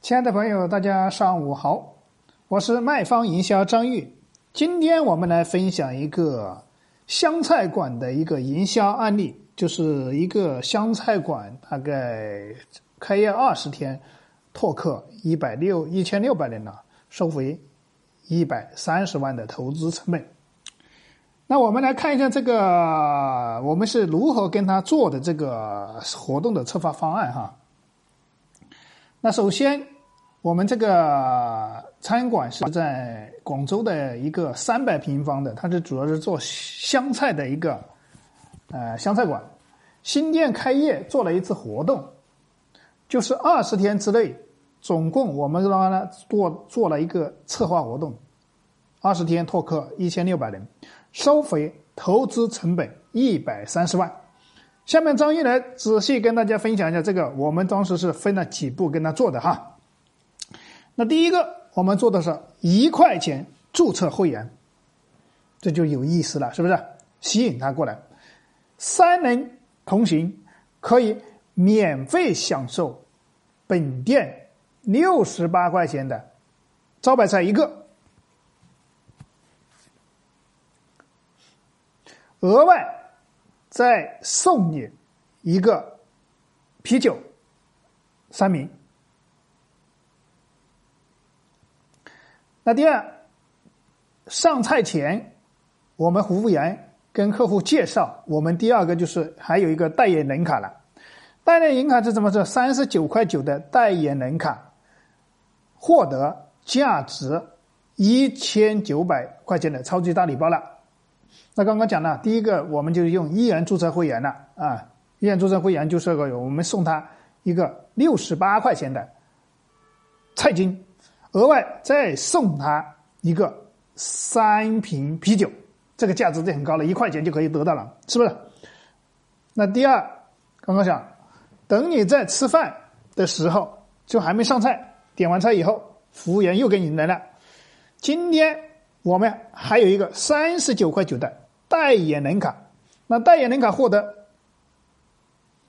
亲爱的朋友，大家上午好，我是卖方营销张玉。今天我们来分享一个湘菜馆的一个营销案例，就是一个湘菜馆大概开业二十天，拓客一百六一千六百人了，收回一百三十万的投资成本。那我们来看一下这个，我们是如何跟他做的这个活动的策划方案哈。那首先，我们这个餐馆是在广州的一个三百平方的，它是主要是做湘菜的一个呃湘菜馆。新店开业做了一次活动，就是二十天之内，总共我们让他做做了一个策划活动，二十天拓客一千六百人，收回投资成本一百三十万。下面张玉来仔细跟大家分享一下这个，我们当时是分了几步跟他做的哈。那第一个，我们做的是一块钱注册会员，这就有意思了，是不是？吸引他过来，三人同行可以免费享受本店六十八块钱的招牌菜一个，额外。再送你一个啤酒三名。那第二，上菜前，我们服务员跟客户介绍，我们第二个就是还有一个代言人卡了。代言人卡是怎么着？三十九块九的代言人卡，获得价值一千九百块钱的超级大礼包了。那刚刚讲了，第一个我们就用一元注册会员了啊，一元注册会员就是个我们送他一个六十八块钱的菜金，额外再送他一个三瓶啤酒，这个价值就很高了，一块钱就可以得到了，是不是？那第二，刚刚讲，等你在吃饭的时候，就还没上菜，点完菜以后，服务员又给你来了，今天我们还有一个三十九块九的。代言人卡，那代言人卡获得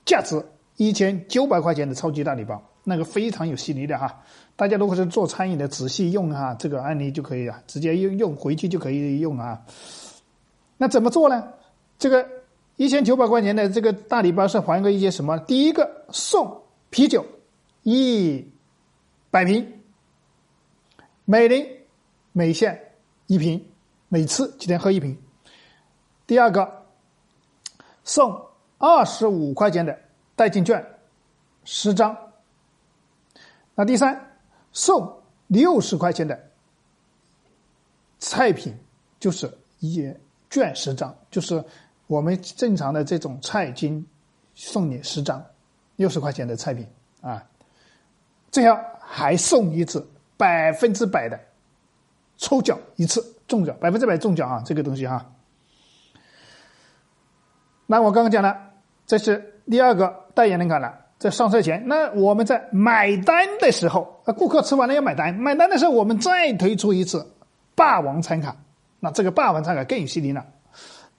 价值一千九百块钱的超级大礼包，那个非常有吸引力的哈。大家如果是做餐饮的，仔细用哈这个案例就可以了，直接用用回去就可以用啊。那怎么做呢？这个一千九百块钱的这个大礼包是还个一些什么？第一个送啤酒一百瓶，每人每限一瓶，每次几天喝一瓶。第二个，送二十五块钱的代金券十张。那第三，送六十块钱的菜品，就是一券十张，就是我们正常的这种菜金，送你十张，六十块钱的菜品啊。最后还送一次百分之百的抽奖一次中奖，百分之百中奖啊，这个东西哈。那我刚刚讲了，这是第二个代言人卡了。在上菜前，那我们在买单的时候，啊，顾客吃完了要买单，买单的时候我们再推出一次霸王餐卡。那这个霸王餐卡更有吸引力了，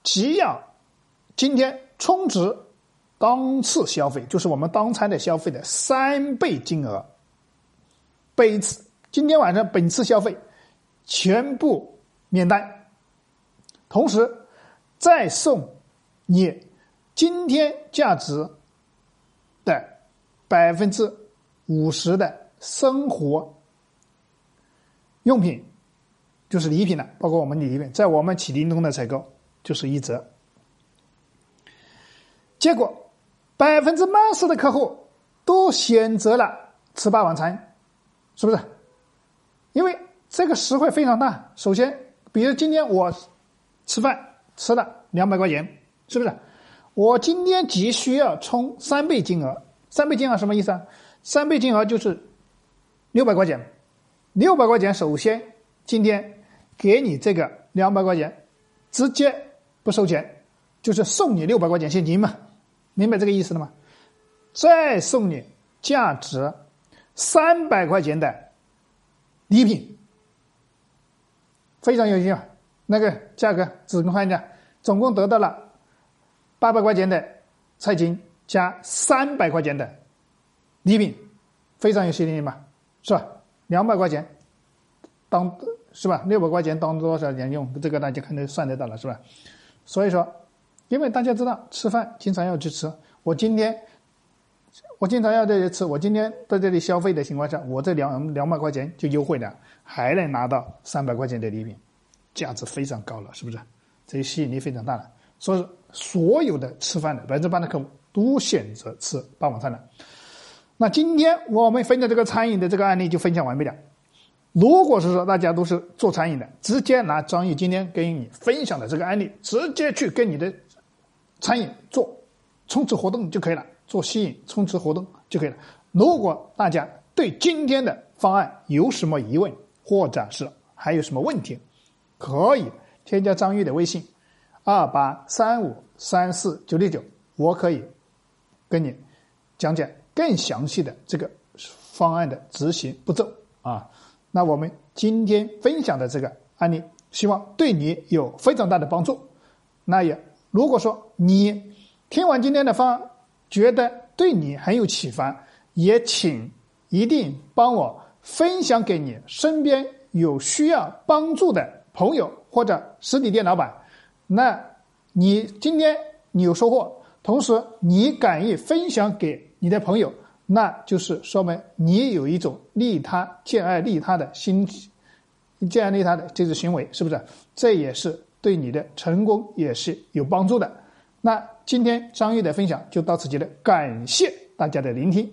只要今天充值当次消费，就是我们当餐的消费的三倍金额，本次今天晚上本次消费全部免单，同时再送。你今天价值的百分之五十的生活用品就是礼品了，包括我们的礼品，在我们启灵通的采购就是一折。结果百分之八十的客户都选择了吃霸王餐，是不是？因为这个实惠非常大。首先，比如今天我吃饭吃了两百块钱。是不是？我今天急需要充三倍金额，三倍金额什么意思啊？三倍金额就是六百块钱，六百块钱首先今天给你这个两百块钱，直接不收钱，就是送你六百块钱现金嘛，明白这个意思了吗？再送你价值三百块钱的礼品，非常有趣啊！那个价格只更换一下，总共得到了。八百块钱的菜金加三百块钱的礼品，非常有吸引力嘛？是吧？两百块钱当是吧？六百块钱当多少钱用？这个大家肯定算得到了，是吧？所以说，因为大家知道吃饭经常要去吃，我今天我经常要在这里吃，我今天在这里消费的情况下，我这两两百块钱就优惠了，还能拿到三百块钱的礼品，价值非常高了，是不是？这吸引力非常大了。所以，所有的吃饭的百分之八的客户都选择吃霸王餐了。那今天我们分享这个餐饮的这个案例就分享完毕了。如果是说大家都是做餐饮的，直接拿张毅今天给你分享的这个案例，直接去跟你的餐饮做充值活动就可以了，做吸引充值活动就可以了。如果大家对今天的方案有什么疑问，或者是还有什么问题，可以添加张玉的微信。二八三五三四九六九，我可以跟你讲解更详细的这个方案的执行步骤啊。那我们今天分享的这个案例，希望对你有非常大的帮助。那也如果说你听完今天的方案，觉得对你很有启发，也请一定帮我分享给你身边有需要帮助的朋友或者实体店老板。那，你今天你有收获，同时你敢于分享给你的朋友，那就是说明你有一种利他、见爱利他的心，见爱利他的这种行为，是不是？这也是对你的成功也是有帮助的。那今天张玉的分享就到此结束，感谢大家的聆听。